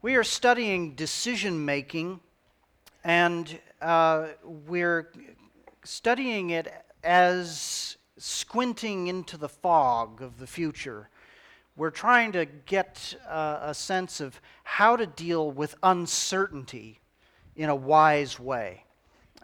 We are studying decision making, and uh, we're studying it as squinting into the fog of the future. We're trying to get uh, a sense of how to deal with uncertainty in a wise way.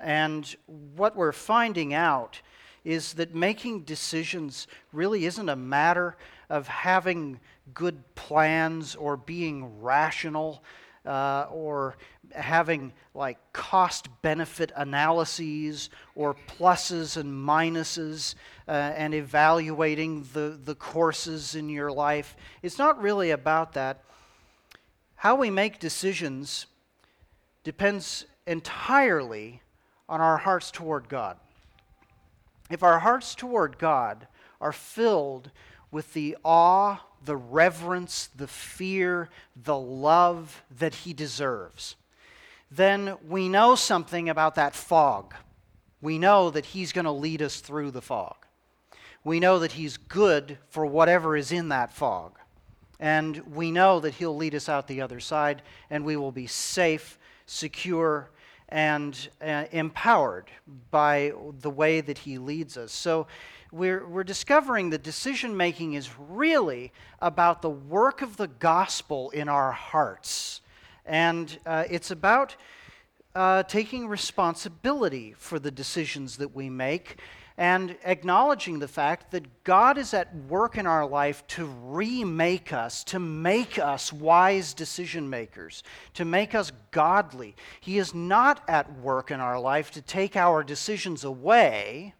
And what we're finding out is that making decisions really isn't a matter of having good plans or being rational uh, or having like cost benefit analyses or pluses and minuses uh, and evaluating the, the courses in your life. It's not really about that. How we make decisions depends entirely on our hearts toward God. If our hearts toward God are filled with the awe, the reverence, the fear, the love that He deserves, then we know something about that fog. We know that He's going to lead us through the fog. We know that He's good for whatever is in that fog. And we know that He'll lead us out the other side, and we will be safe, secure, and uh, empowered by the way that He leads us. So we're, we're discovering that decision making is really about the work of the gospel in our hearts. And uh, it's about uh, taking responsibility for the decisions that we make and acknowledging the fact that God is at work in our life to remake us, to make us wise decision makers, to make us godly. He is not at work in our life to take our decisions away.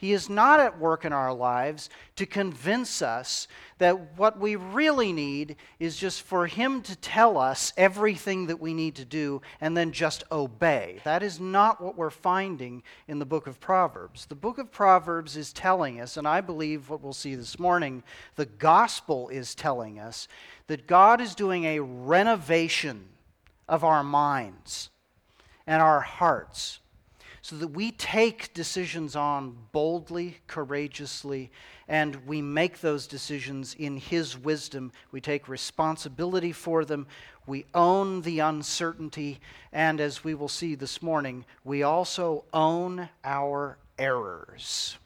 He is not at work in our lives to convince us that what we really need is just for Him to tell us everything that we need to do and then just obey. That is not what we're finding in the book of Proverbs. The book of Proverbs is telling us, and I believe what we'll see this morning, the gospel is telling us that God is doing a renovation of our minds and our hearts so that we take decisions on boldly, courageously, and we make those decisions in His wisdom. We take responsibility for them. We own the uncertainty. And as we will see this morning, we also own our errors.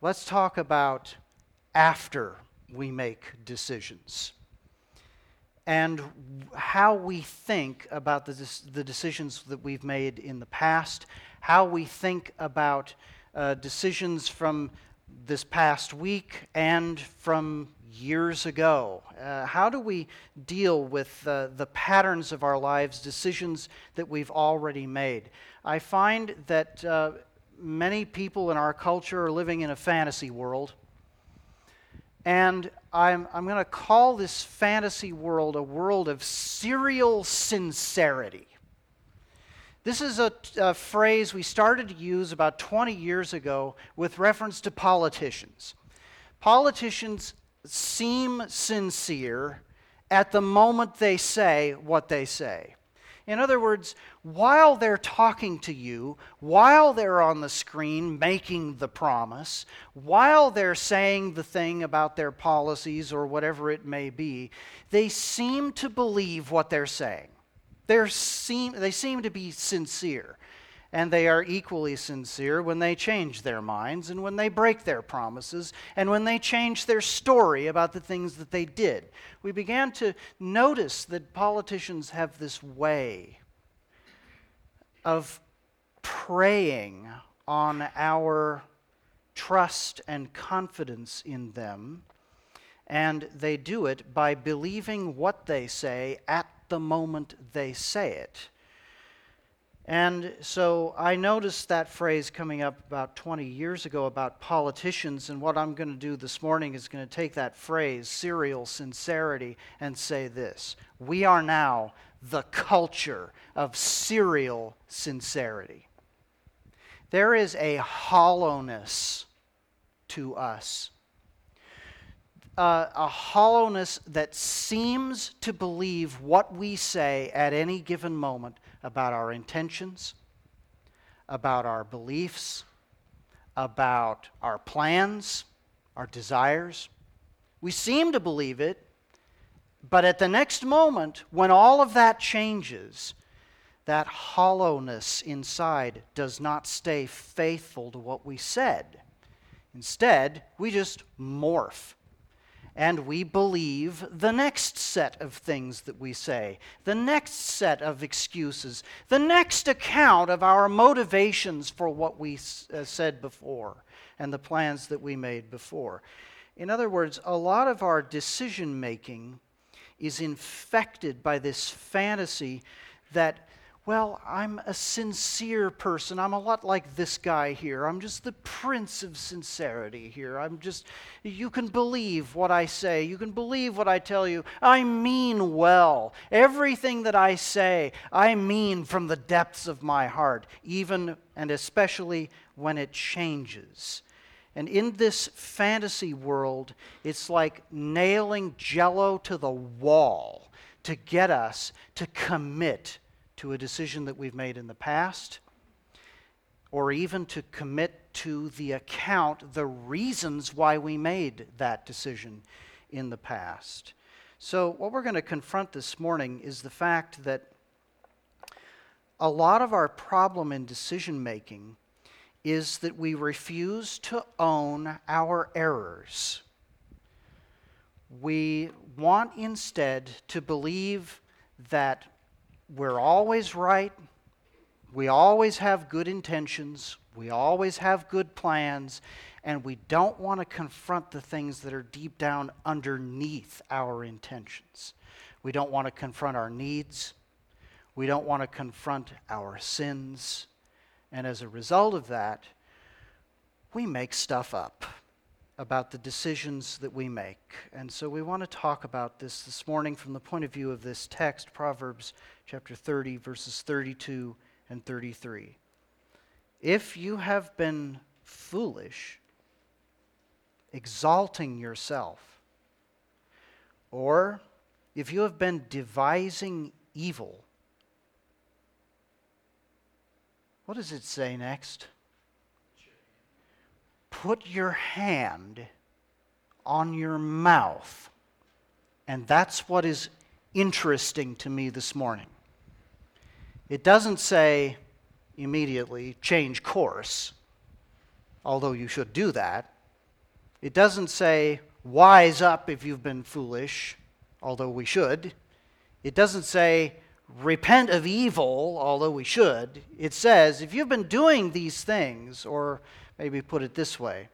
Let's talk about after we make decisions and how we think about the, the decisions that we've made in the past, how we think about uh, decisions from this past week and from years ago. Uh, how do we deal with uh, the patterns of our lives, decisions that we've already made? I find that uh, many people in our culture are living in a fantasy world and I'm, I'm going to call this fantasy world a world of serial sincerity. This is a, a, phrase we started to use about 20 years ago with reference to politicians. Politicians seem sincere at the moment they say what they say. In other words, while they're talking to you, while they're on the screen making the promise, while they're saying the thing about their policies or whatever it may be, they seem to believe what they're saying. They're seem, they seem to be sincere and they are equally sincere when they change their minds and when they break their promises and when they change their story about the things that they did. We began to notice that politicians have this way of preying on our trust and confidence in them, and they do it by believing what they say at the moment they say it. And so I noticed that phrase coming up about 20 years ago about politicians, and what I'm going to do this morning is going to take that phrase, serial sincerity, and say this We are now the culture of serial sincerity. There is a hollowness to us. Uh, a hollowness that seems to believe what we say at any given moment about our intentions, about our beliefs, about our plans, our desires. We seem to believe it, But at the next moment, when all of that changes, that hollowness inside does not stay faithful to what we said. Instead, we just morph. And we believe the next set of things that we say, the next set of excuses, the next account of our motivations for what we uh, said before and the plans that we made before. In other words, a lot of our decision making is infected by this fantasy that well, I'm a sincere person. I'm a lot like this guy here. I'm just the prince of sincerity here. I'm just, you can believe what I say. You can believe what I tell you. I mean well. Everything that I say, I mean from the depths of my heart, even and especially when it changes. And in this fantasy world, it's like nailing jello to the wall to get us to commit to a decision that we've made in the past, or even to commit to the account the reasons why we made that decision in the past. So, what we're going to confront this morning is the fact that a lot of our problem in decision making is that we refuse to own our errors. We want instead to believe that we're always right, we always have good intentions, we always have good plans, and we don't want to confront the things that are deep down underneath our intentions. We don't want to confront our needs. We don't want to confront our sins. And as a result of that, we make stuff up about the decisions that we make. And so we want to talk about this this morning from the point of view of this text, Proverbs chapter 30, verses 32 and 33. If you have been foolish, exalting yourself, or if you have been devising evil, what does it say next? put your hand on your mouth. And that's what is interesting to me this morning. It doesn't say immediately change course, although you should do that. It doesn't say wise up if you've been foolish, although we should. It doesn't say repent of evil, although we should. It says if you've been doing these things, or Maybe put it this way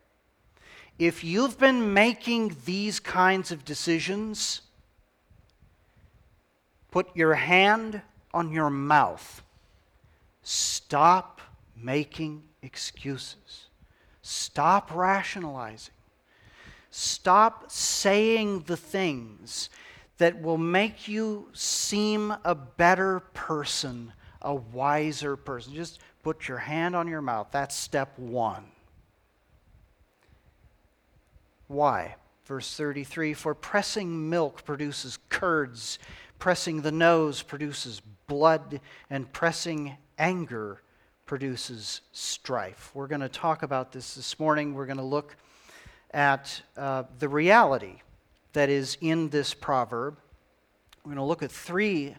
if you've been making these kinds of decisions, put your hand on your mouth. Stop making excuses. Stop rationalizing. Stop saying the things that will make you seem a better person, a wiser person. Just put your hand on your mouth. That's step one. Why? Verse 33 For pressing milk produces curds, pressing the nose produces blood, and pressing anger produces strife. We're going to talk about this this morning. We're going to look at uh, the reality that is in this proverb. We're going to look at three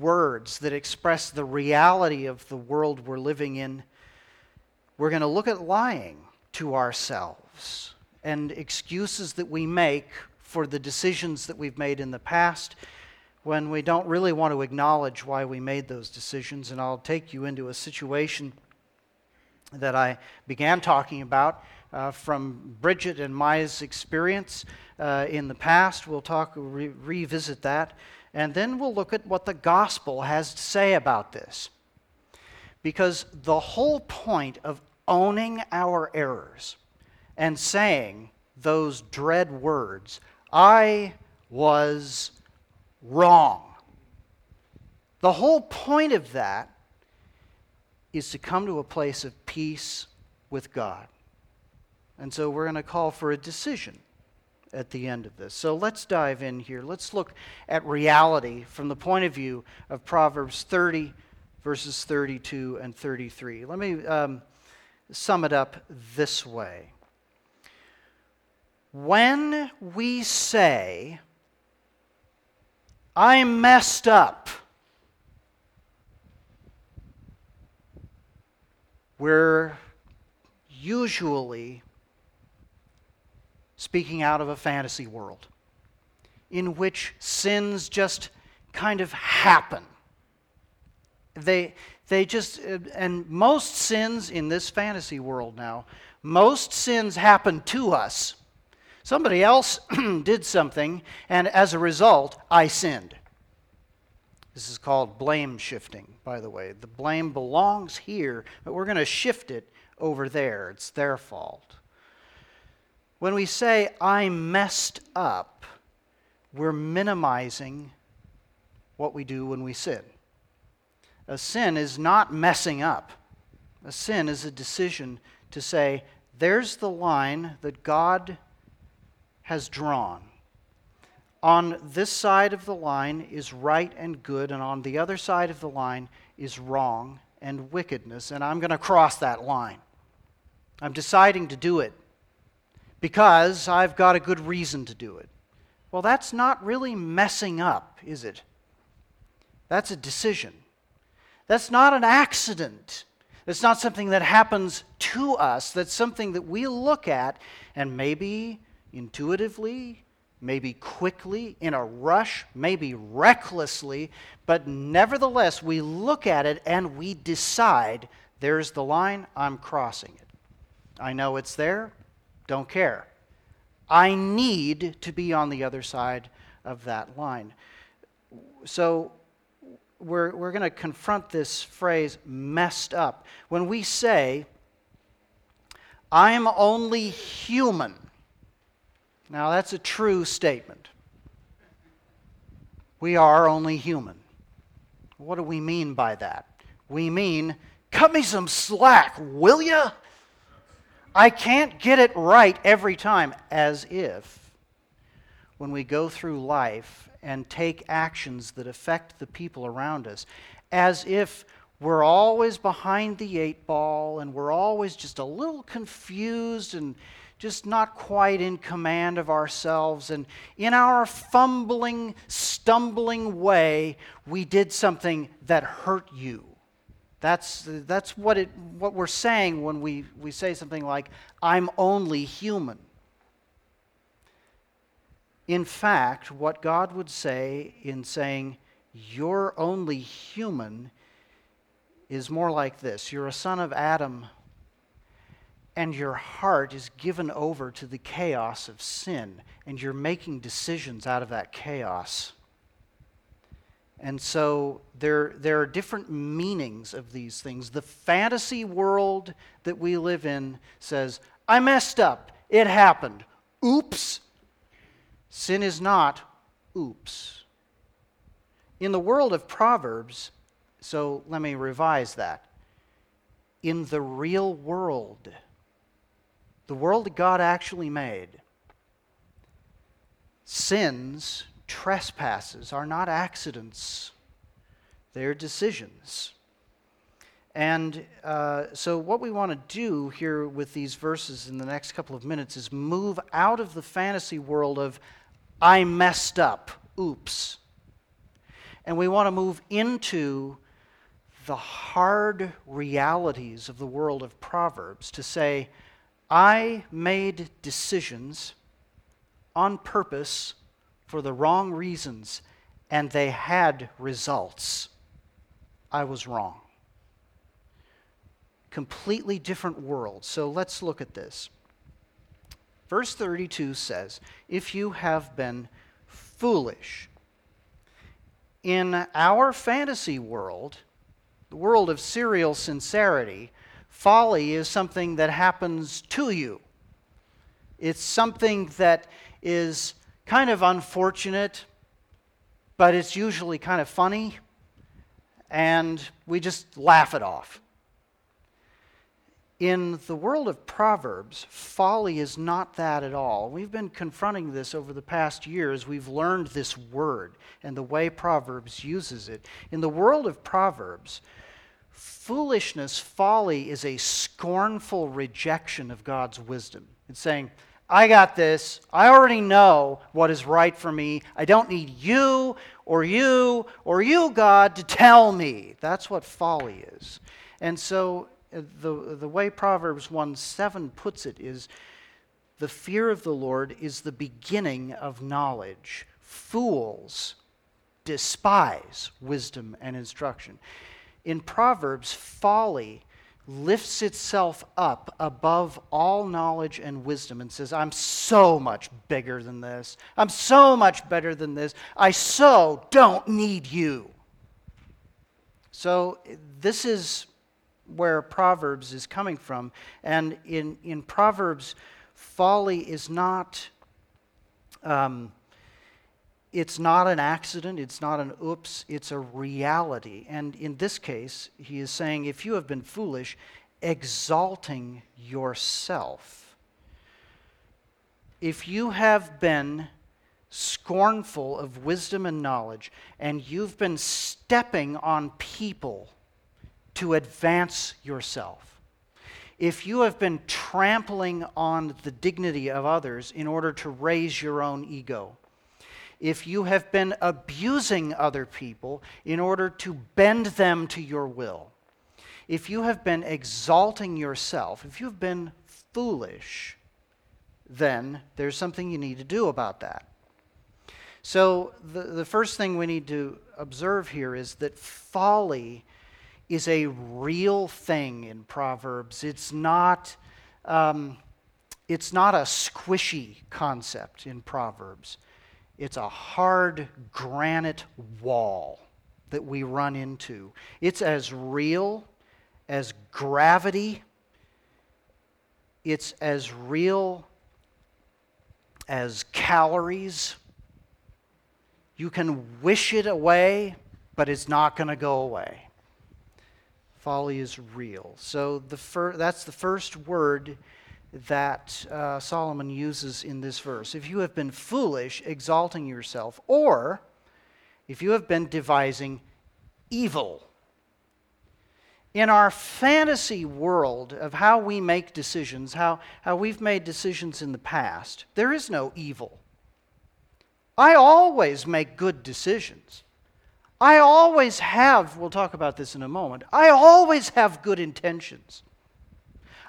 words that express the reality of the world we're living in. We're going to look at lying to ourselves and excuses that we make for the decisions that we've made in the past when we don't really want to acknowledge why we made those decisions. And I'll take you into a situation that I began talking about uh, from Bridget and Maya's experience uh, in the past. We'll talk, re- revisit that, and then we'll look at what the gospel has to say about this. Because the whole point of owning our errors and saying those dread words I was wrong. The whole point of that is to come to a place of peace with God. And so we're going to call for a decision at the end of this. So let's dive in here. Let's look at reality from the point of view of Proverbs 30, verses 32 and 33. Let me um, sum it up this way when we say I messed up. We're usually speaking out of a fantasy world in which sins just kind of happen. They, they just, uh, and most sins in this fantasy world now, most sins happen to us. Somebody else did something, and as a result, I sinned. This is called blame shifting, by the way. The blame belongs here, but we're going to shift it over there. It's their fault. When we say, I messed up, we're minimizing what we do when we sin. A sin is not messing up, a sin is a decision to say, there's the line that God has drawn. On this side of the line is right and good, and on the other side of the line is wrong and wickedness, and I'm going to cross that line. I'm deciding to do it because I've got a good reason to do it. Well, that's not really messing up, is it? That's a decision. That's not an accident. It's not something that happens to us. That's something that we look at and maybe intuitively, maybe quickly, in a rush, maybe recklessly, but nevertheless, we look at it and we decide there's the line, I'm crossing it. I know it's there, don't care. I need to be on the other side of that line. So we're, we're going to confront this phrase messed up. When we say, I'm only human, now that's a true statement. We are only human. What do we mean by that? We mean, cut me some slack, will ya? I can't get it right every time, as if when we go through life and take actions that affect the people around us, as if we're always behind the eight ball and we're always just a little confused and just not quite in command of ourselves. And in our fumbling, stumbling way, we did something that hurt you. That's, that's what, it, what we're saying when we, we say something like, I'm only human. In fact, what God would say in saying, You're only human, is more like this You're a son of Adam, and your heart is given over to the chaos of sin, and you're making decisions out of that chaos. And so there, there are different meanings of these things. The fantasy world that we live in says, I messed up. It happened. Oops. Sin is not oops. In the world of Proverbs, so let me revise that. In the real world, the world that God actually made, sins trespasses are not accidents, they're decisions. And uh, so, what we want to do here with these verses in the next couple of minutes is move out of the fantasy world of, I messed up, oops. And we want to move into the hard realities of the world of Proverbs to say, I made decisions on purpose for the wrong reasons and they had results. I was wrong. Completely different world. So let's look at this. Verse 32 says, If you have been foolish. In our fantasy world, the world of serial sincerity, folly is something that happens to you. It's something that is kind of unfortunate, but it's usually kind of funny, and we just laugh it off. In the world of Proverbs, folly is not that at all. We've been confronting this over the past years. We've learned this word and the way Proverbs uses it. In the world of Proverbs, foolishness, folly, is a scornful rejection of God's wisdom. It's saying, I got this. I already know what is right for me. I don't need you or you or you, God, to tell me. That's what folly is. And so uh, the, the way Proverbs 1 7 puts it is the fear of the Lord is the beginning of knowledge. Fools despise wisdom and instruction. In Proverbs, folly lifts itself up above all knowledge and wisdom and says, I'm so much bigger than this. I'm so much better than this. I so don't need you. So, this is where Proverbs is coming from. And in, in Proverbs, folly is not. Um, it's not an accident, it's not an oops, it's a reality. And in this case, he is saying, if you have been foolish, exalting yourself, if you have been scornful of wisdom and knowledge, and you've been stepping on people to advance yourself, if you have been trampling on the dignity of others in order to raise your own ego, if you have been abusing other people in order to bend them to your will, if you have been exalting yourself, if you've been foolish, then there's something you need to do about that. So, the, the first thing we need to observe here is that folly is a real thing in Proverbs. It's not, um, it's not a squishy concept in Proverbs. It's a hard granite wall that we run into. It's as real as gravity, it's as real as calories. You can wish it away, but it's not going to go away. Folly is real. So the fir- that's the first word that uh, Solomon uses in this verse. If you have been foolish, exalting yourself, or if you have been devising evil. In our fantasy world of how we make decisions, how, how we've made decisions in the past, there is no evil. I always make good decisions. I always have, we'll talk about this in a moment, I always have good intentions.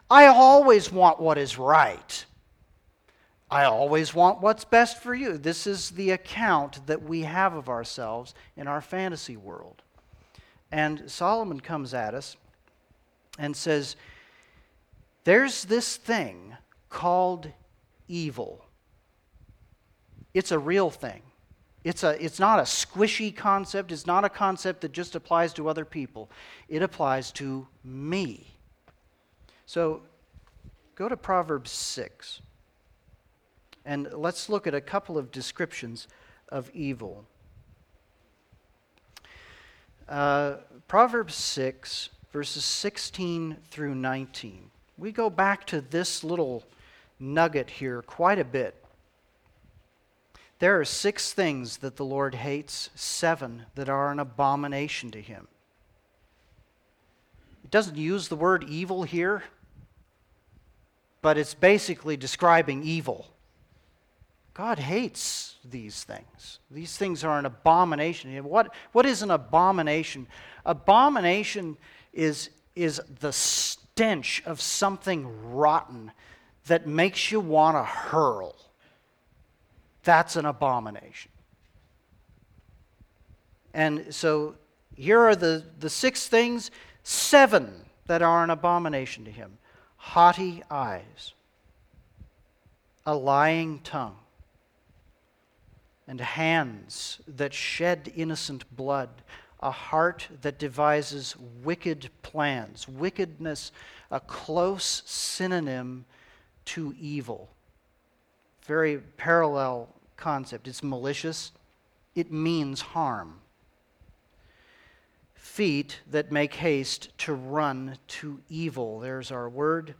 I always want what is right. I always want what's best for you. This is the account that we have of ourselves in our fantasy world. And Solomon comes at us and says, There's this thing called evil. It's a real thing. It's, a, it's not a squishy concept. It's not a concept that just applies to other people. It applies to me. So go to Proverbs 6. And let's look at a couple of descriptions of evil. Uh, Proverbs 6, verses 16 through 19. We go back to this little nugget here quite a bit. There are six things that the Lord hates, seven that are an abomination to him. It doesn't use the word evil here, but it's basically describing evil. God hates these things. These things are an abomination. What, what is an abomination? Abomination is, is the stench of something rotten that makes you want to hurl. That's an abomination. And so here are the, the six things, seven that are an abomination to him haughty eyes, a lying tongue, and hands that shed innocent blood, a heart that devises wicked plans. Wickedness, a close synonym to evil. Very parallel concept. It's malicious, it means harm. Feet that make haste to run to evil. There's our word.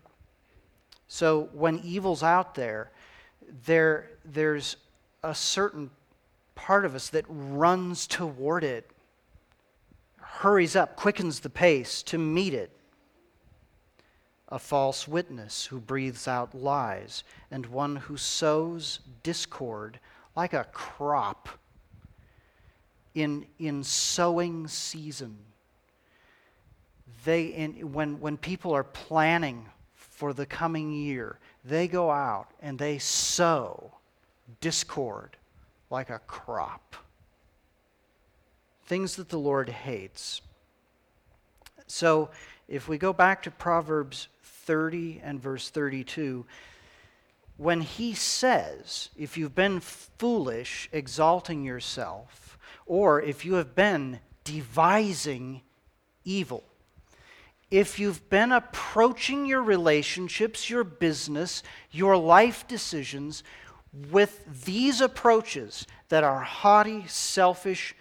So when evil's out there, there there's a certain part of us that runs toward it, hurries up, quickens the pace to meet it. a false witness who breathes out lies, and one who sows discord like a crop in, in sowing season. They, in, when, when people are planning for the coming year, they go out and they sow discord like a crop. Things that the Lord hates. So, if we go back to Proverbs 30 and verse 32, when he says, if you've been foolish, exalting yourself, or if you have been devising evil, if you've been approaching your relationships, your business, your life decisions with these approaches that are haughty, selfish,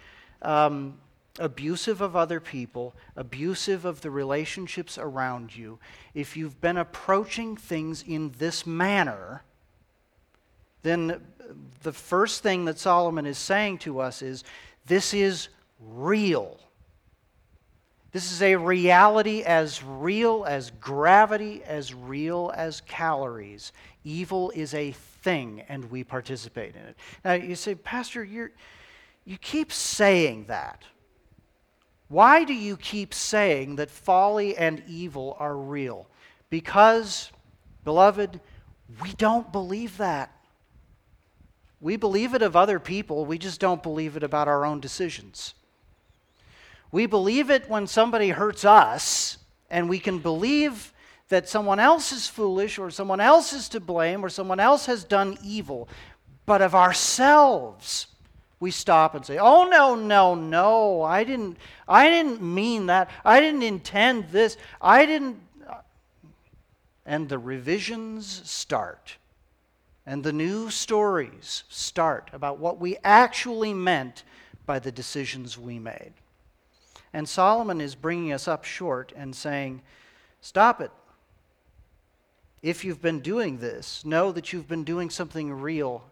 um, abusive of other people, abusive of the relationships around you, if you've been approaching things in this manner, then the first thing that Solomon is saying to us is this is real. This is a reality as real as gravity, as real as calories. Evil is a thing, and we participate in it. Now, you say, Pastor, you you keep saying that. Why do you keep saying that folly and evil are real? Because, beloved, we don't believe that. We believe it of other people, we just don't believe it about our own decisions. We believe it when somebody hurts us, and we can believe that someone else is foolish, or someone else is to blame, or someone else has done evil. But of ourselves, we stop and say, "Oh no, no, no. I didn't I didn't mean that. I didn't intend this. I didn't and the revisions start. And the new stories start about what we actually meant by the decisions we made. And Solomon is bringing us up short and saying, Stop it. If you've been doing this, know that you've been doing something real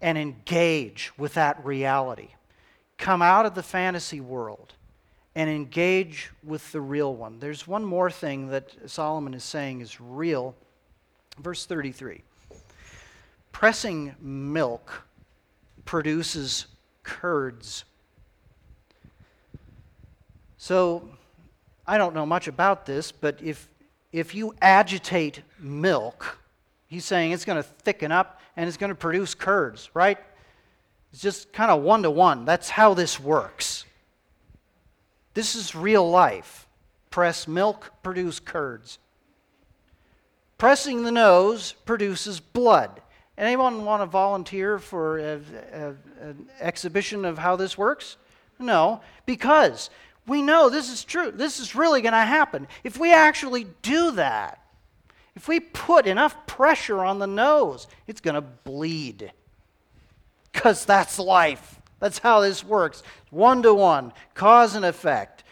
and engage with that reality. Come out of the fantasy world and engage with the real one. There's one more thing that Solomon is saying is real. Verse 33 Pressing milk produces curds. So, I don't know much about this, but if, if you agitate milk, he's saying it's going to thicken up and it's going to produce curds, right? It's just kind of one to one. That's how this works. This is real life. Press milk, produce curds. Pressing the nose produces blood. Anyone want to volunteer for a, a, an exhibition of how this works? No, because we know this is true. This is really going to happen. If we actually do that, if we put enough pressure on the nose, it's going to bleed. Because that's life. That's how this works. One to one, cause and effect.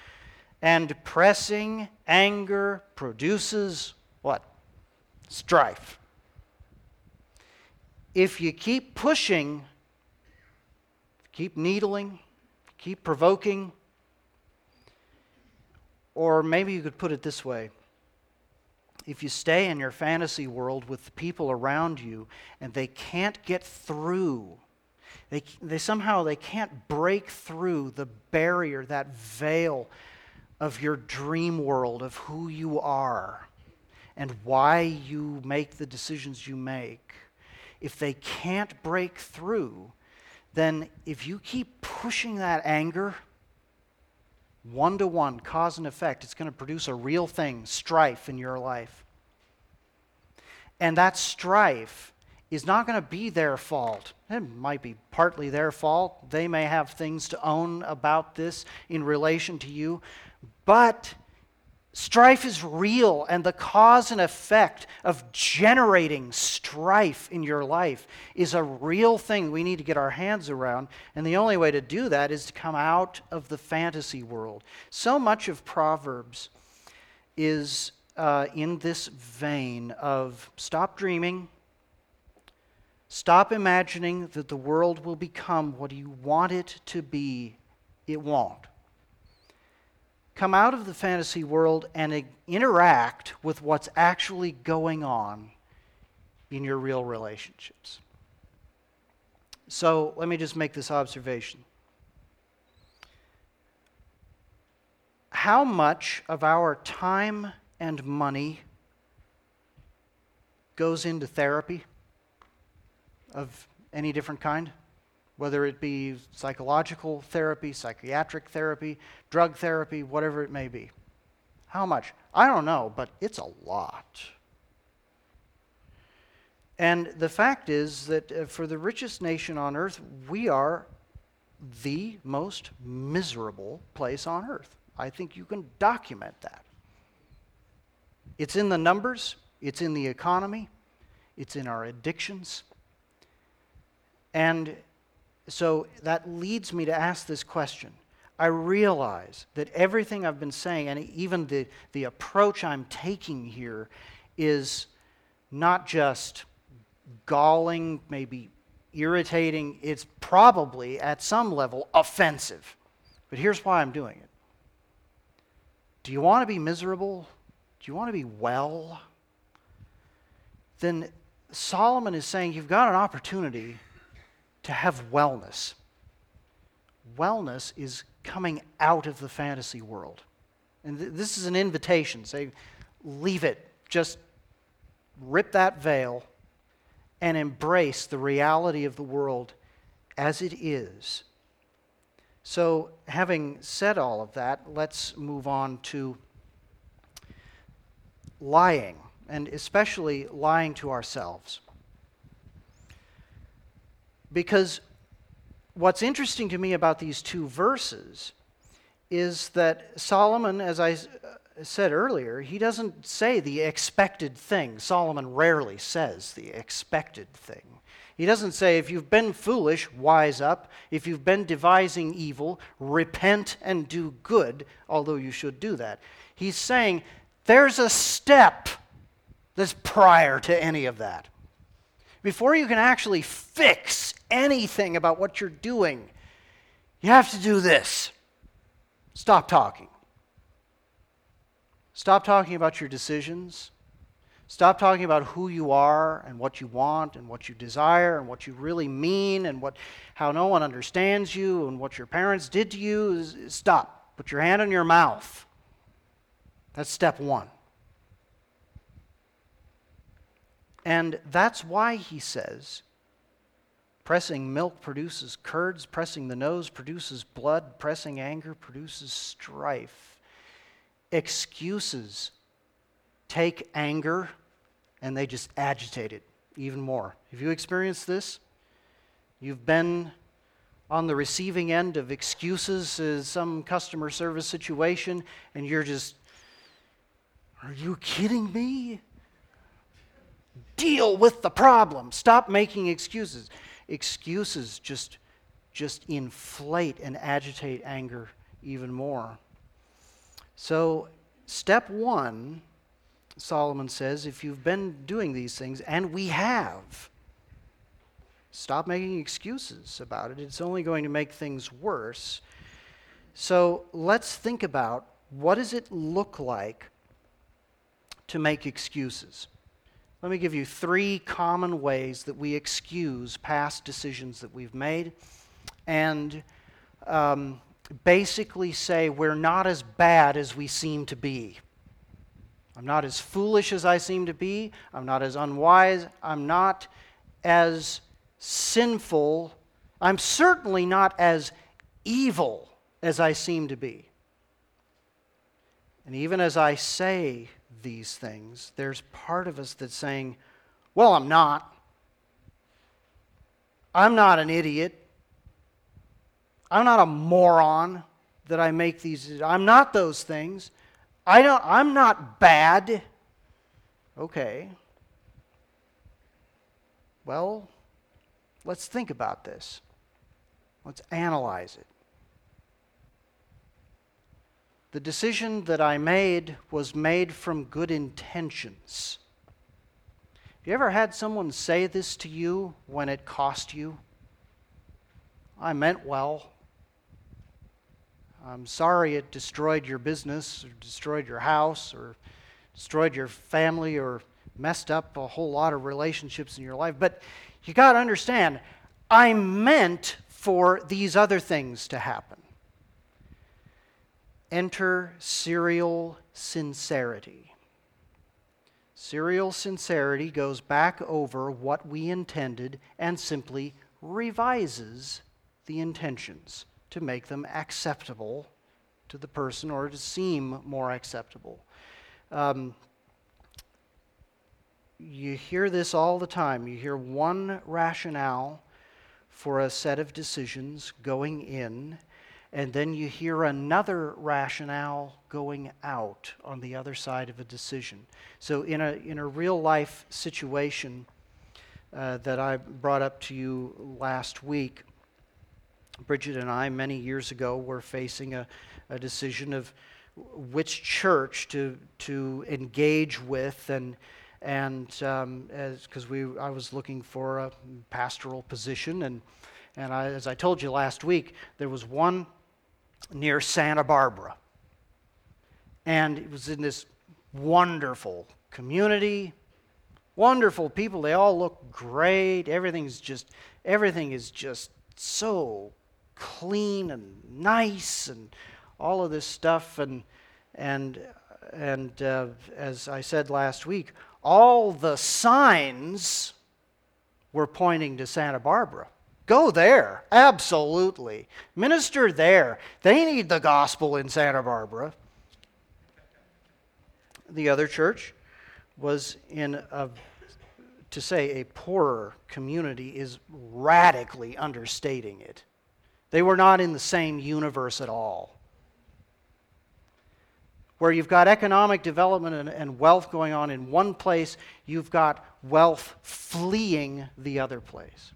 And pressing anger produces what? Strife. If you keep pushing, keep needling, keep provoking, or maybe you could put it this way if you stay in your fantasy world with the people around you and they can't get through they, they somehow they can't break through the barrier that veil of your dream world of who you are and why you make the decisions you make if they can't break through then if you keep pushing that anger one to one, cause and effect. It's going to produce a real thing, strife in your life. And that strife is not going to be their fault. It might be partly their fault. They may have things to own about this in relation to you. But Strife is real, and the cause and effect of generating strife in your life is a real thing we need to get our hands around. And the only way to do that is to come out of the fantasy world. So much of Proverbs is uh, in this vein of stop dreaming, stop imagining that the world will become what you want it to be. It won't. Come out of the fantasy world and interact with what's actually going on in your real relationships. So let me just make this observation. How much of our time and money goes into therapy of any different kind? Whether it be psychological therapy, psychiatric therapy, drug therapy, whatever it may be. How much? I don't know, but it's a lot. And the fact is that uh, for the richest nation on earth, we are the most miserable place on earth. I think you can document that. It's in the numbers, it's in the economy, it's in our addictions. And so that leads me to ask this question. I realize that everything I've been saying, and even the, the approach I'm taking here, is not just galling, maybe irritating. It's probably, at some level, offensive. But here's why I'm doing it. Do you want to be miserable? Do you want to be well? Then Solomon is saying you've got an opportunity to have wellness. Wellness is coming out of the fantasy world. And th- this is an invitation. Say, leave it. Just rip that veil and embrace the reality of the world as it is. So, having said all of that, let's move on to lying, and especially lying to ourselves. Because what's interesting to me about these two verses is that Solomon, as I uh, said earlier, he doesn't say the expected thing. Solomon rarely says the expected thing. He doesn't say, if you've been foolish, wise up. If you've been devising evil, repent and do good, although you should do that. He's saying, there's a step that's prior to any of that. Before you can actually fix anything about what you're doing, you have to do this stop talking. Stop talking about your decisions. Stop talking about who you are and what you want and what you desire and what you really mean and what, how no one understands you and what your parents did to you. Stop. Put your hand on your mouth. That's step one. And that's why he says pressing milk produces curds, pressing the nose produces blood, pressing anger produces strife excuses take anger and they just agitate it even more. Have you experienced this? You've been on the receiving end of excuses in some customer service situation, and you're just, are you kidding me? Deal with the problem. Stop making excuses. Excuses just, just inflate and agitate anger even more. So, step one, Solomon says, if you've been doing these things, and we have, stop making excuses about it. It's only going to make things worse. So, let's think about what does it look like to make excuses? Let me give you three common ways that we excuse past decisions that we've made. And um, basically say we're not as bad as we seem to be. I'm not as foolish as I seem to be. I'm not as unwise. I'm not as sinful. I'm certainly not as evil as I seem to be. And even as I say these things, there's part of us that's saying, Well, I'm not. I'm not an idiot. I'm not a moron that I make these. I'm not those things. I don't, I'm not bad. Okay. Well, let's think about this. Let's analyze it. The decision that I made was made from good intentions. Have you ever had someone say this to you when it cost you? I meant well. I'm sorry it destroyed your business, or destroyed your house, or destroyed your family, or messed up a whole lot of relationships in your life. But you got to understand, I meant for these other things to happen. Enter serial sincerity. Serial sincerity goes back over what we intended and simply revises the intentions to make them acceptable to the person or to seem more acceptable. Um, you hear this all the time. You hear one rationale for a set of decisions going in, and then you hear another rationale going out on the other side of a decision. So, in a, in a real life situation uh, that I brought up to you last week, Bridget and I, many years ago, were facing a, a decision of which church to, to engage with and and because um, we I was looking for a pastoral position, and and I, as I told you last week, there was one near Santa Barbara, and it was in this wonderful community, wonderful people. They all look great. Everything's just everything is just so clean and nice, and all of this stuff, and and and uh, as I said last week, all the signs were pointing to Santa Barbara. Go there, absolutely. Minister there. They need the gospel in Santa Barbara. The other church was in a, to say a poorer community is radically understating it. They were not in the same universe at all where you've got economic development and, and, wealth going on in one place, you've got wealth fleeing the other place.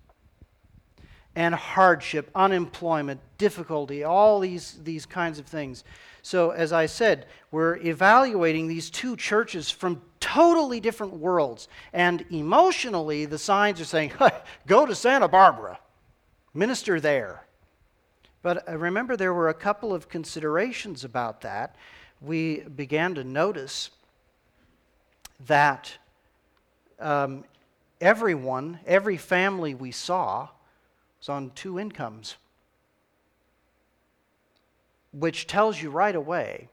And hardship, unemployment, difficulty, all these, these kinds of things. So, as I said, we're evaluating these two churches from totally different worlds. And emotionally, the signs are saying, go to Santa Barbara, minister there. But uh, remember, there were a couple of considerations about that we began to notice that um, everyone, every family we saw, was on two incomes, which tells you right away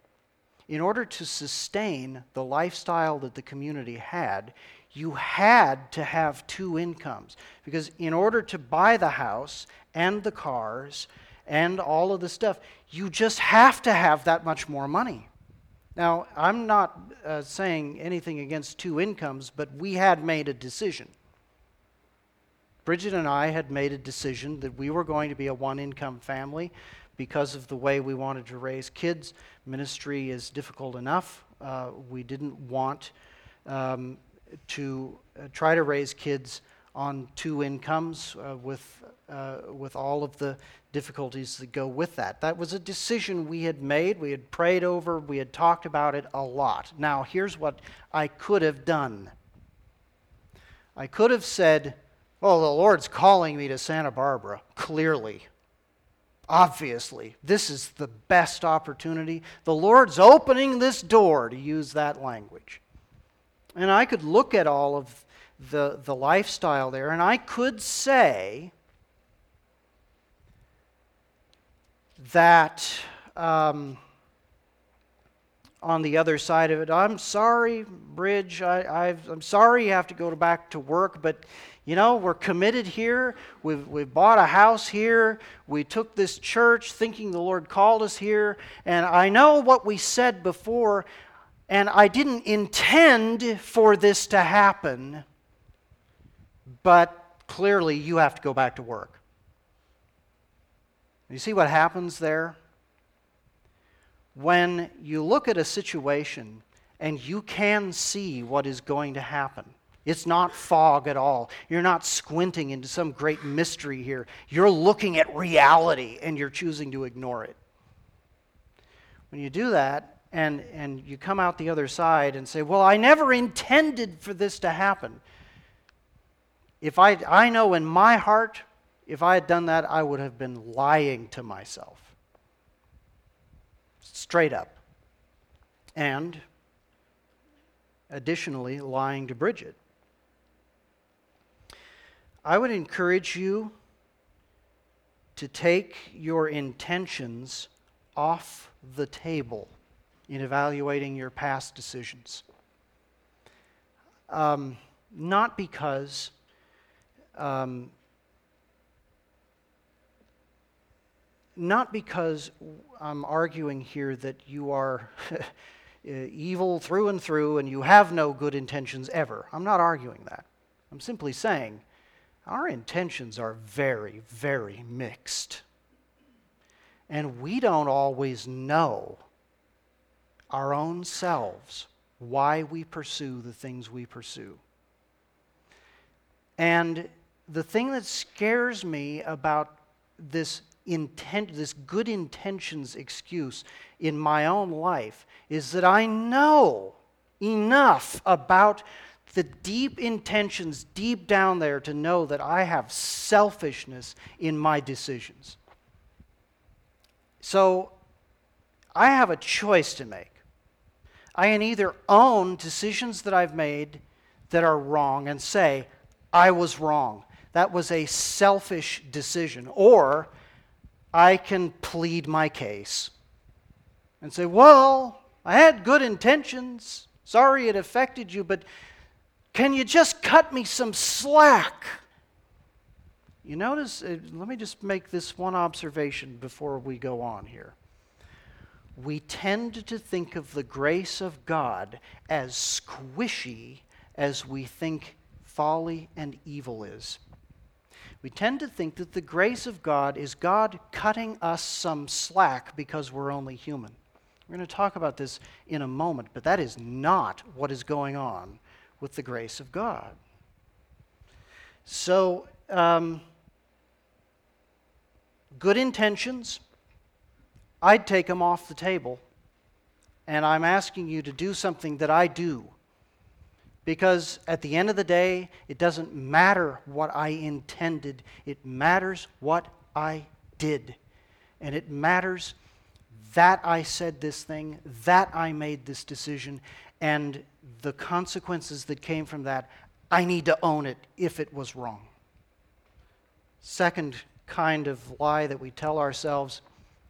in order to sustain the lifestyle that the community had, you had to have two incomes. Because in order to buy the house and the cars and all of the stuff, you just have to have that much more money. Now, I'm not uh, saying anything against two incomes, but we had made a decision. Bridget and I had made a decision that we were going to be a one income family because of the way we wanted to raise kids. Ministry is difficult enough. Uh, we didn't want um, to uh, try to raise kids on two incomes uh, with, uh, with all of the difficulties that go with that. That was a decision we had made, we had prayed over, we had talked about it a lot. Now, here's what I could have done I could have said, Well, the Lord's calling me to Santa Barbara, clearly. Obviously, this is the best opportunity. The Lord's opening this door, to use that language. And I could look at all of the, the lifestyle there, and I could say, that um, on the other side of it, I'm sorry, Bridge, I, am sorry you have to go back to work, but you know, we're committed here. We've, we've bought a house here. We took this church thinking the Lord called us here. And I know what we said before, and I didn't intend for this to happen, but clearly you have to go back to work. You see what happens there? When you look at a situation and you can see what is going to happen, it's not fog at all. You're not squinting into some great mystery here. You're looking at reality and you're choosing to ignore it. When you do that and, and you come out the other side and say, Well, I never intended for this to happen. If I, I know in my heart if I had done that, I would have been lying to myself. straight up. And additionally, lying to Bridget. I would encourage you to take your intentions off the table in evaluating your past decisions. Um, not because um, not because I'm arguing here that you are evil through and through and you have no good intentions ever. I'm not arguing that. I'm simply saying our intentions are very, very mixed. And we don't always know our own selves why we pursue the things we pursue. And the thing that scares me about this intent, this good intentions excuse in my own life is that I know enough about the deep intentions deep down there to know that I have selfishness in my decisions. So I have a choice to make. I can either own decisions that I've made that are wrong and say, I was wrong. That was a selfish decision. Or I can plead my case and say, Well, I had good intentions. Sorry it affected you, but can you just cut me some slack? You notice, uh, let me just make this one observation before we go on here. We tend to think of the grace of God as squishy as we think folly and evil is. We tend to think that the grace of God is God cutting us some slack because we're only human. We're going to talk about this in a moment, but that is not what is going on with the grace of God. So, um, good intentions, I'd take them off the table. And I'm asking you to do something that I do. Because at the end of the day, it doesn't matter what I intended, it matters what I did. And it matters that I said this thing, that I made this decision, and the consequences that came from that, I need to own it if it was wrong. Second kind of lie that we tell ourselves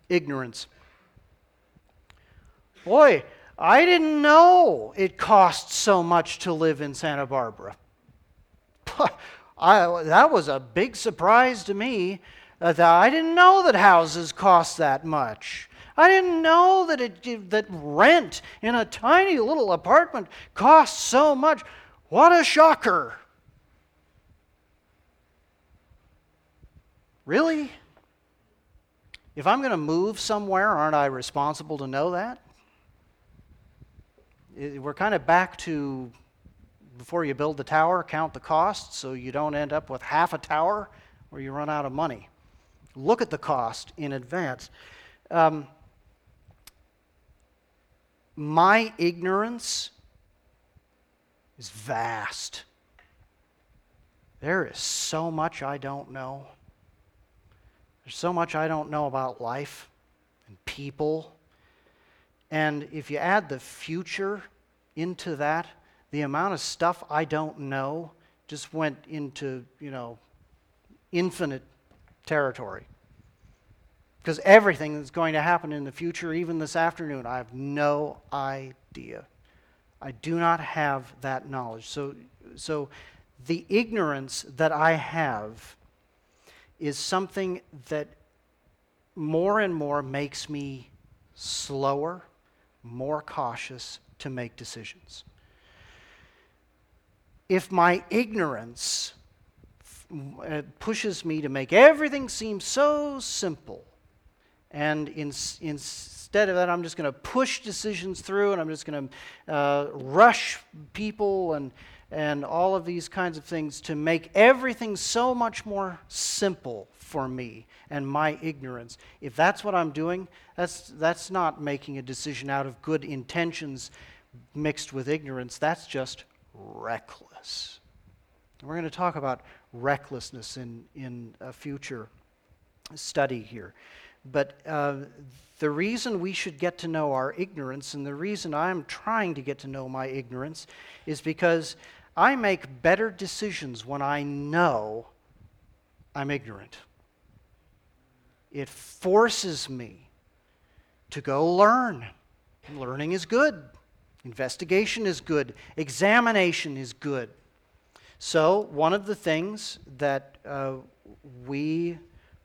ignorance. Boy, I didn't know it cost so much to live in Santa Barbara. I, that was a big surprise to me. Uh, that I didn't know that houses cost that much. I didn't know that, it, that rent in a tiny little apartment costs so much. What a shocker! Really? If I'm going to move somewhere, aren't I responsible to know that? We're kind of back to before you build the tower, count the cost so you don't end up with half a tower where you run out of money. Look at the cost in advance. Um, my ignorance is vast. There is so much I don't know. There's so much I don't know about life and people. And if you add the future into that, the amount of stuff I don't know just went into, you know, infinite territory. Because everything that's going to happen in the future, even this afternoon, I have no idea. I do not have that knowledge. So, so the ignorance that I have is something that more and more makes me slower, more cautious to make decisions. If my ignorance uh, pushes me to make everything seem so simple, and in, instead of that, I'm just going to push decisions through and I'm just going to uh, rush people and, and all of these kinds of things to make everything so much more simple for me and my ignorance. If that's what I'm doing, that's, that's not making a decision out of good intentions mixed with ignorance. That's just reckless. And we're going to talk about recklessness in, in a future study here. But uh, the reason we should get to know our ignorance, and the reason I'm trying to get to know my ignorance, is because I make better decisions when I know I'm ignorant. It forces me to go learn. Learning is good, investigation is good, examination is good. So, one of the things that uh, we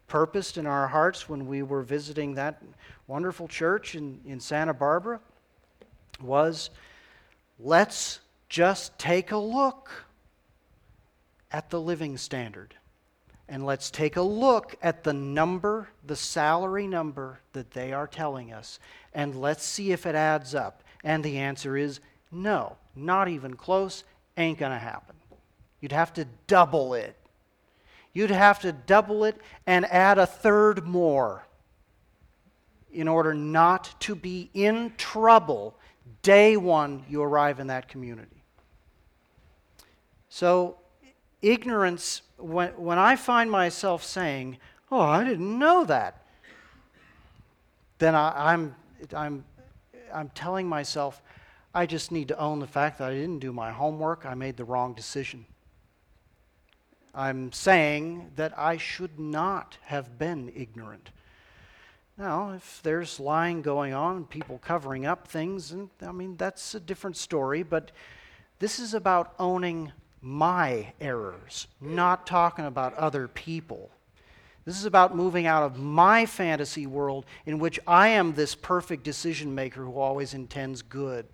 purposed in our hearts when we were visiting that wonderful church in, in Santa Barbara was let's just take a look at the living standard. And let's take a look at the number, the salary number that they are telling us, and let's see if it adds up. And the answer is no, not even close, ain't to happen. You'd have to double it. You'd have to double it and add a third more in order not to be in trouble day one you arrive in that community. So, ignorance, when, when I find myself saying, Oh, I didn't know that, then I, I'm, I'm, I'm telling myself, I just need to own the fact that I didn't do my homework, I made the wrong decision. I'm saying that I should not have been ignorant. Now, if there's lying going on, people covering up things, and I mean, that's a different story, but this is about owning my errors, not talking about other people. This is about moving out of my fantasy world in which I am this perfect decision maker who always intends good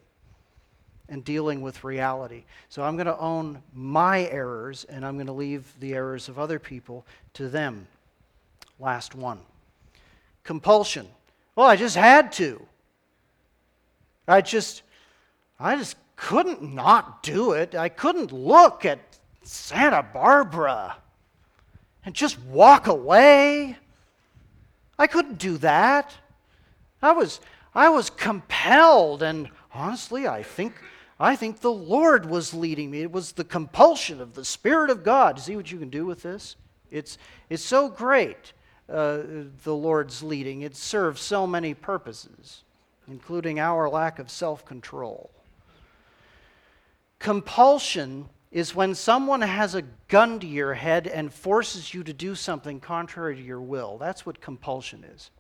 and dealing with reality. So I'm going to own my errors and I'm going to leave the errors of other people to them. Last one compulsion. Well, I just had to. I just, I just couldn't not do it. I couldn't look at Santa Barbara and just walk away. I couldn't do that. I was, I was compelled, and honestly, I think, I think the Lord was leading me. It was the compulsion of the Spirit of God. See what you can do with this? It's, it's so great uh, the Lord's leading. It serves so many purposes, including our lack of self control. Compulsion is when someone has a gun to your head and forces you to do something contrary to your will. That's what compulsion is.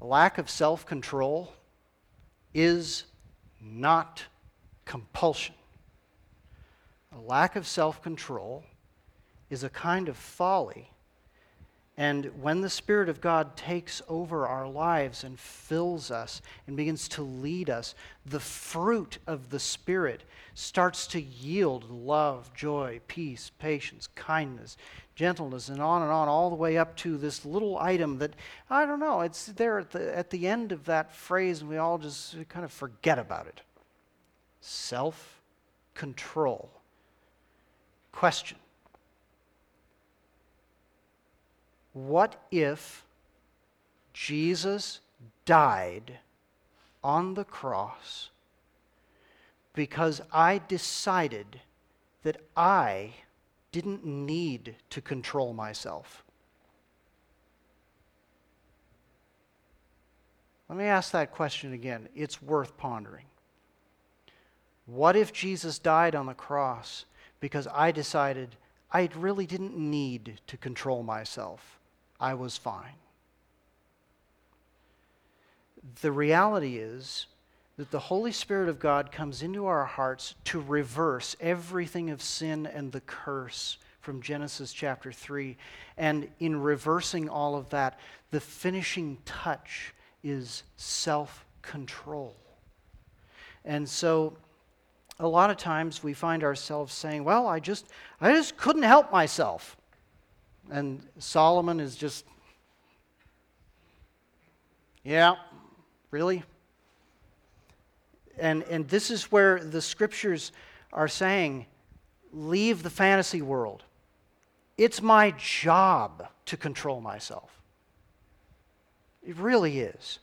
Lack of self control is not compulsion. A lack of self control is a kind of folly and when the Spirit of God takes over our lives and fills us and begins to lead us, the fruit of the Spirit starts to yield love, joy, peace, patience, kindness, gentleness, and on and on, all the way up to this little item that, I don't know, it's there at the, at the end of that phrase, and we all just kind of forget about it self control. Question What if Jesus died on the cross because I decided that I didn't need to control myself? Let me ask that question again. It's worth pondering. What if Jesus died on the cross because I decided I really didn't need to control myself? I was fine. The reality is that the Holy Spirit of God comes into our hearts to reverse everything of sin and the curse from Genesis chapter 3. And in reversing all of that, the finishing touch is self control. And so a lot of times we find ourselves saying, Well, I just, I just couldn't help myself. And Solomon is just, yeah, really? And, and this is where the scriptures are saying, leave the fantasy world. It's my job to control myself. It really is.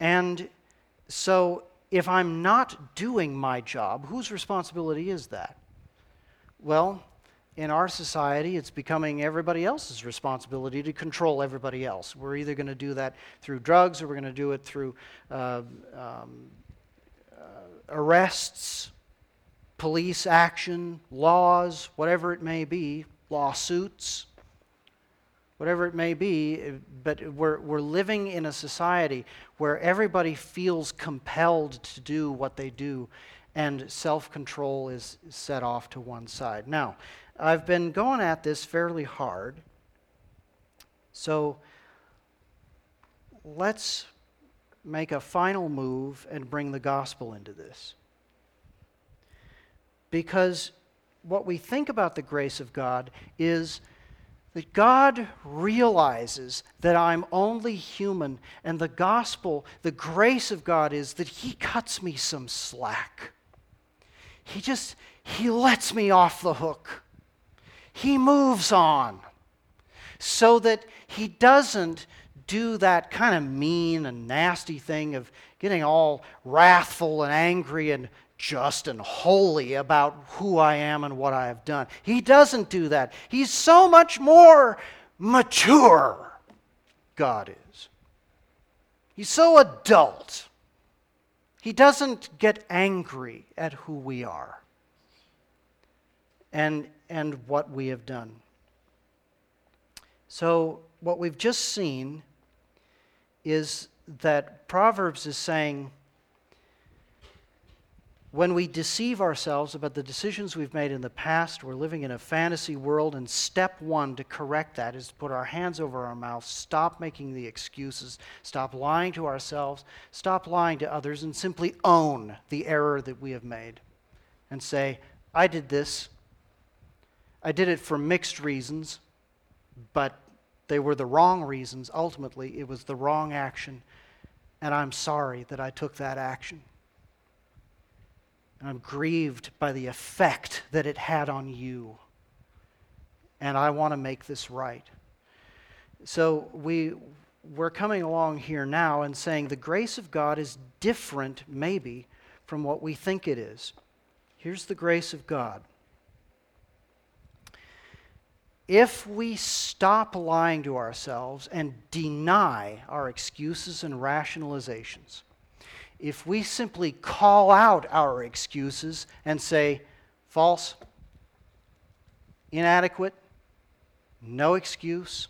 And so, if I'm not doing my job, whose responsibility is that? Well, in our society, it's becoming everybody else's responsibility to control everybody else. We're either going to do that through drugs or we're going to do it through uh, um, uh, arrests, police action, laws, whatever it may be, lawsuits, whatever it may be. But we're, we're living in a society where everybody feels compelled to do what they do, and self control is set off to one side. Now, I've been going at this fairly hard. So let's make a final move and bring the gospel into this. Because what we think about the grace of God is that God realizes that I'm only human, and the gospel, the grace of God is that He cuts me some slack. He just, He lets me off the hook he moves on so that he doesn't do that kind of mean and nasty thing of getting all wrathful and angry and just and holy about who I am and what I have done. He doesn't do that. He's so much more mature, God is. He's so adult. He doesn't get angry at who we are. And and what we have done. So, what we've just seen is that Proverbs is saying when we deceive ourselves about the decisions we've made in the past, we're living in a fantasy world, and step one to correct that is to put our hands over our mouths, stop making the excuses, stop lying to ourselves, stop lying to others, and simply own the error that we have made and say, I did this, I did it for mixed reasons, but they were the wrong reasons. Ultimately, it was the wrong action, and I'm sorry that I took that action. And I'm grieved by the effect that it had on you. And I want to make this right. So we, we're coming along here now and saying the grace of God is different, maybe, from what we think it is. Here's the grace of God if we stop lying to ourselves and deny our excuses and rationalizations, if we simply call out our excuses and say, false, inadequate, no excuse,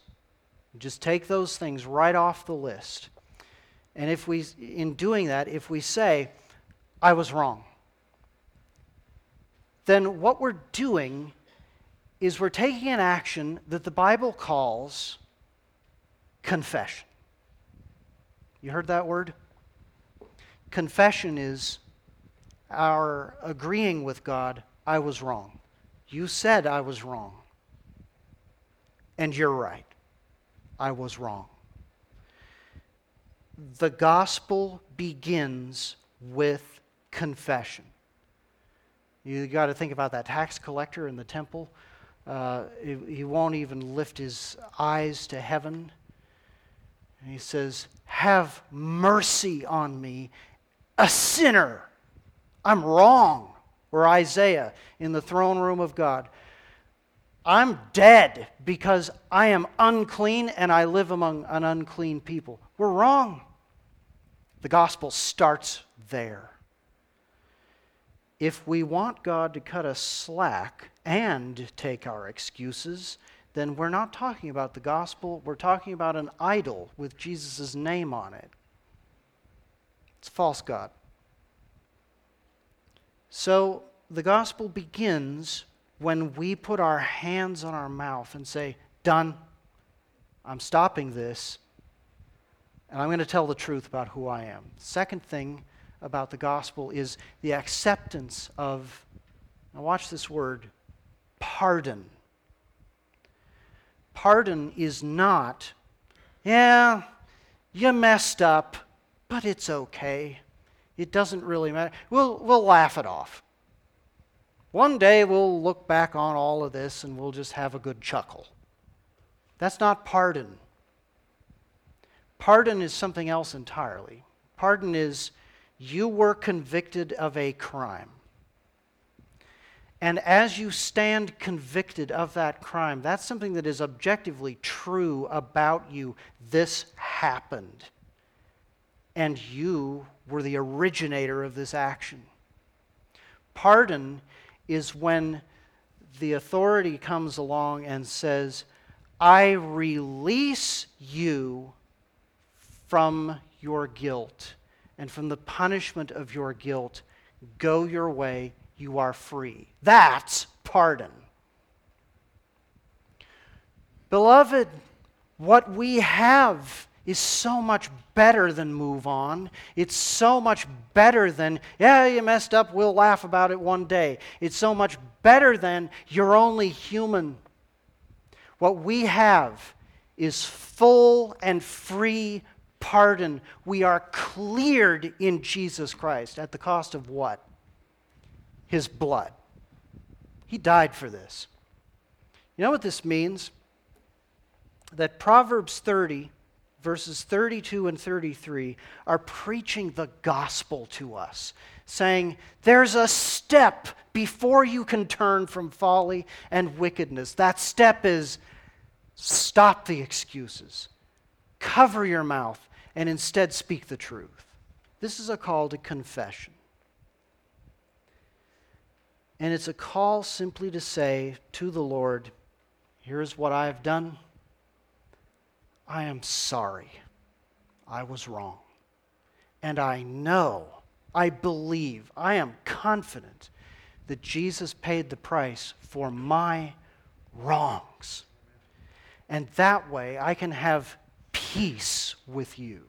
just take those things right off the list. And if we, in doing that, if we say, I was wrong, then what we're doing is we're taking an action that the Bible calls confession. You heard that word? Confession is our agreeing with God, I was wrong. You said I was wrong. And you're right. I was wrong. The gospel begins with confession. You got to think about that tax collector in the temple uh, he, won't even lift his eyes to heaven. And he says, Have mercy on me, a sinner. I'm wrong. Or Isaiah in the throne room of God. I'm dead because I am unclean and I live among an unclean people. We're wrong. The gospel starts there. If we want God to cut us slack, and take our excuses, then we're not talking about the gospel. We're talking about an idol with Jesus' name on it. It's false God. So the gospel begins when we put our hands on our mouth and say, Done. I'm stopping this. And I'm going to tell the truth about who I am. Second thing about the gospel is the acceptance of, now watch this word, pardon. Pardon is not, yeah, you messed up, but it's okay. It doesn't really matter. We'll, we'll laugh it off. One day we'll look back on all of this and we'll just have a good chuckle. That's not pardon. Pardon is something else entirely. Pardon is you were convicted of a crime And as you stand convicted of that crime, that's something that is objectively true about you. This happened. And you were the originator of this action. Pardon is when the authority comes along and says, I release you from your guilt and from the punishment of your guilt. Go your way, you are free. That's pardon. Beloved, what we have is so much better than move on. It's so much better than, yeah, you messed up, we'll laugh about it one day. It's so much better than you're only human. What we have is full and free pardon. We are cleared in Jesus Christ at the cost of what? His blood. He died for this. You know what this means? That Proverbs 30 verses 32 and 33 are preaching the gospel to us, saying, There's a step before you can turn from folly and wickedness. That step is stop the excuses, cover your mouth, and instead speak the truth. This is a call to confession. And it's a call simply to say to the Lord, Here's what I've done. I am sorry. I was wrong. And I know, I believe, I am confident that Jesus paid the price for my wrongs. And that way I can have peace with you.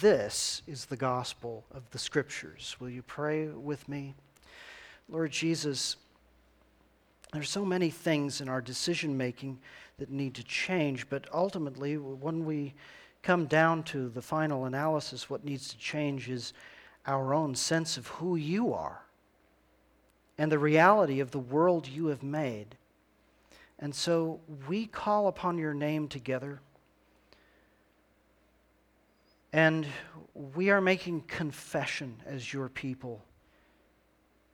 This is the gospel of the scriptures. Will you pray with me? Lord Jesus, there's so many things in our decision making that need to change, but ultimately, when we come down to the final analysis, what needs to change is our own sense of who you are and the reality of the world you have made. And so we call upon your name together. And we are making confession as your people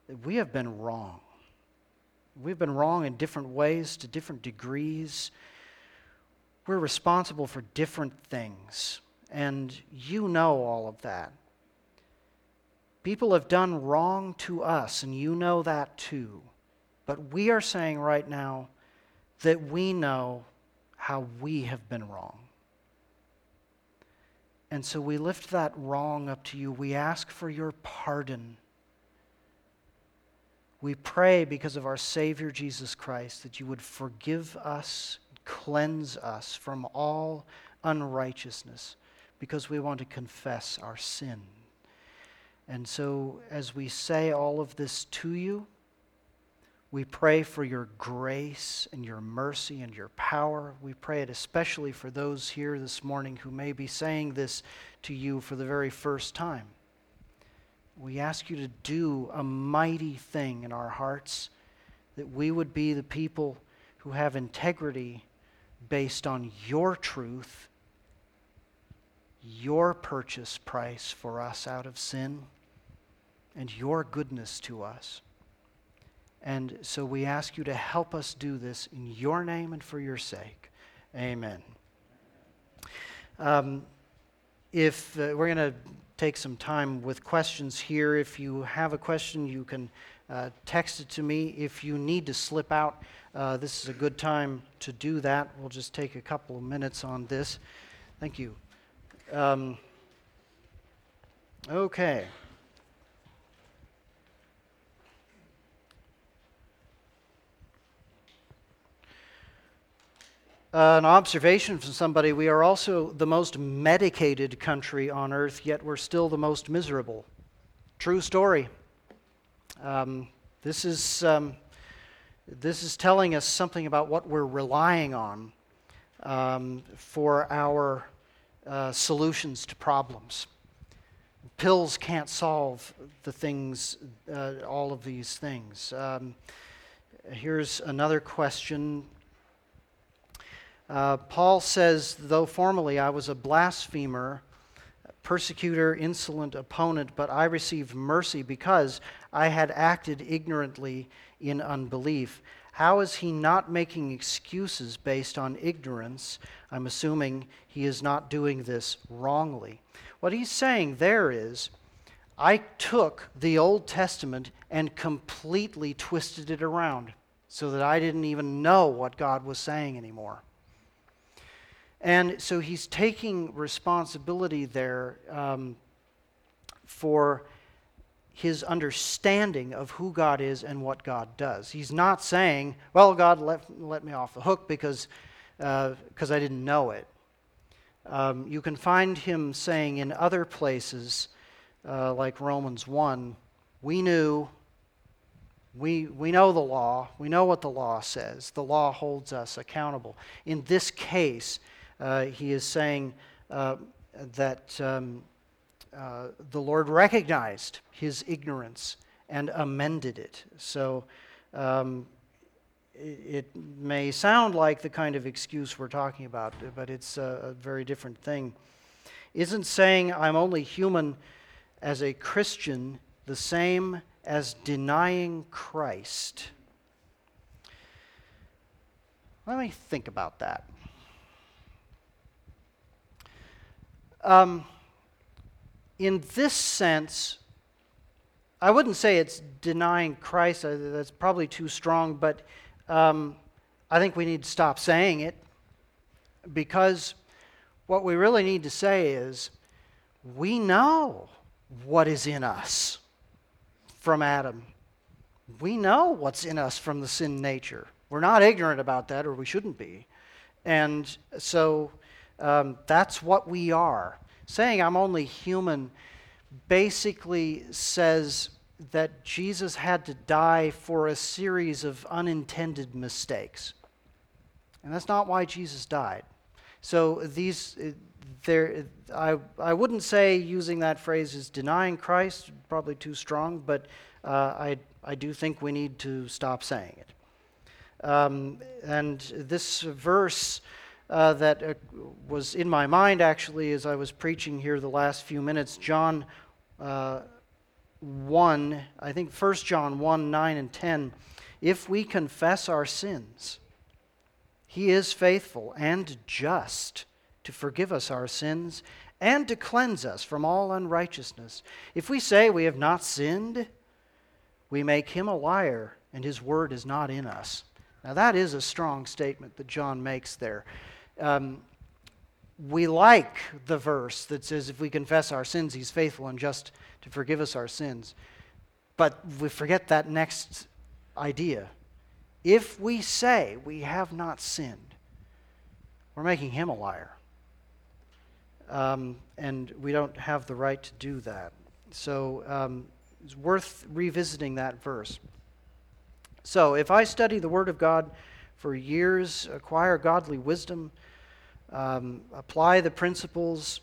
that we have been wrong. We've been wrong in different ways, to different degrees. We're responsible for different things, and you know all of that. People have done wrong to us, and you know that too. But we are saying right now that we know how we have been wrong. And so we lift that wrong up to you. We ask for your pardon. We pray because of our Savior Jesus Christ that you would forgive us, cleanse us from all unrighteousness, because we want to confess our sin. And so, as we say all of this to you, we pray for your grace and your mercy and your power. We pray it especially for those here this morning who may be saying this to you for the very first time. We ask you to do a mighty thing in our hearts, that we would be the people who have integrity based on your truth, your purchase price for us out of sin, and your goodness to us. And so we ask you to help us do this in your name and for your sake. Amen. Um, if uh, we're going to take some time with questions here. If you have a question, you can uh, text it to me. If you need to slip out, uh, this is a good time to do that. We'll just take a couple of minutes on this. Thank you. Um, okay. An observation from somebody we are also the most medicated country on earth, yet we're still the most miserable. True story. Um, this, is, um, this is telling us something about what we're relying on um, for our uh, solutions to problems. Pills can't solve the things, uh, all of these things. Um, here's another question uh, Paul says, though formerly I was a blasphemer, persecutor, insolent opponent, but I received mercy because I had acted ignorantly in unbelief. How is he not making excuses based on ignorance? I'm assuming he is not doing this wrongly. What he's saying there is, I took the Old Testament and completely twisted it around so that I didn't even know what God was saying anymore. And so he's taking responsibility there um, for his understanding of who God is and what God does. He's not saying, well, God let, let me off the hook because uh, I didn't know it. Um, you can find him saying in other places, uh, like Romans 1, we knew, we, we know the law, we know what the law says. The law holds us accountable. In this case, uh, he is saying uh, that um, uh, the Lord recognized his ignorance and amended it. So um, it, it, may sound like the kind of excuse we're talking about, but it's a, a very different thing. Isn't saying I'm only human as a Christian the same as denying Christ? Let me think about that. Um, in this sense, I wouldn't say it's denying Christ, uh, that's probably too strong, but um, I think we need to stop saying it because what we really need to say is we know what is in us from Adam. We know what's in us from the sin nature. We're not ignorant about that, or we shouldn't be. And so um, that's what we are. Saying I'm only human basically says that Jesus had to die for a series of unintended mistakes. And that's not why Jesus died. So these there I, I wouldn't say using that phrase is denying Christ, probably too strong, but uh, I, I do think we need to stop saying it. Um, and this verse uh, that uh, was in my mind actually as I was preaching here the last few minutes. John uh, 1, I think 1 John 1 9 and 10. If we confess our sins, he is faithful and just to forgive us our sins and to cleanse us from all unrighteousness. If we say we have not sinned, we make him a liar, and his word is not in us. Now, that is a strong statement that John makes there um, we like the verse that says, if we confess our sins, he's faithful and just to forgive us our sins. But we forget that next idea. If we say we have not sinned, we're making him a liar. Um, and we don't have the right to do that. So um, it's worth revisiting that verse. So if I study the Word of God for years, acquire godly wisdom, um, apply the principles,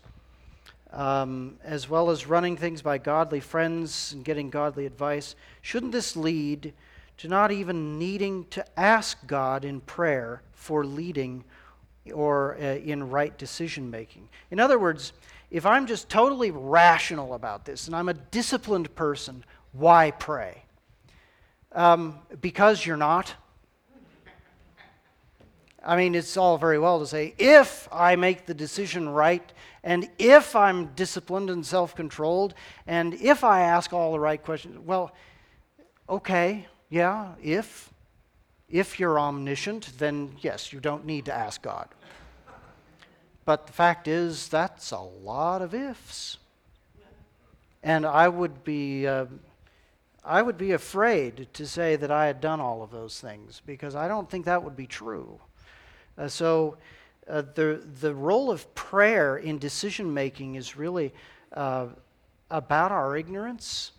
um, as well as running things by godly friends and getting godly advice, shouldn't this lead to not even needing to ask God in prayer for leading or uh, in right decision making? In other words, if I'm just totally rational about this and I'm a disciplined person, why pray? Um, because you're not. I mean, it's all very well to say, if I make the decision right, and if I'm disciplined and self controlled, and if I ask all the right questions, well, okay, yeah, if. If you're omniscient, then yes, you don't need to ask God. But the fact is, that's a lot of ifs. And I would be. Uh, I would be afraid to say that I had done all of those things because I don't think that would be true. Uh, so uh, the, the role of prayer in decision making is really uh, about our ignorance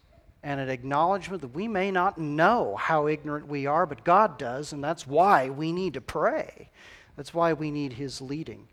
and an acknowledgement that we may not know how ignorant we are, but God does, and that's why we need to pray. That's why we need His leading.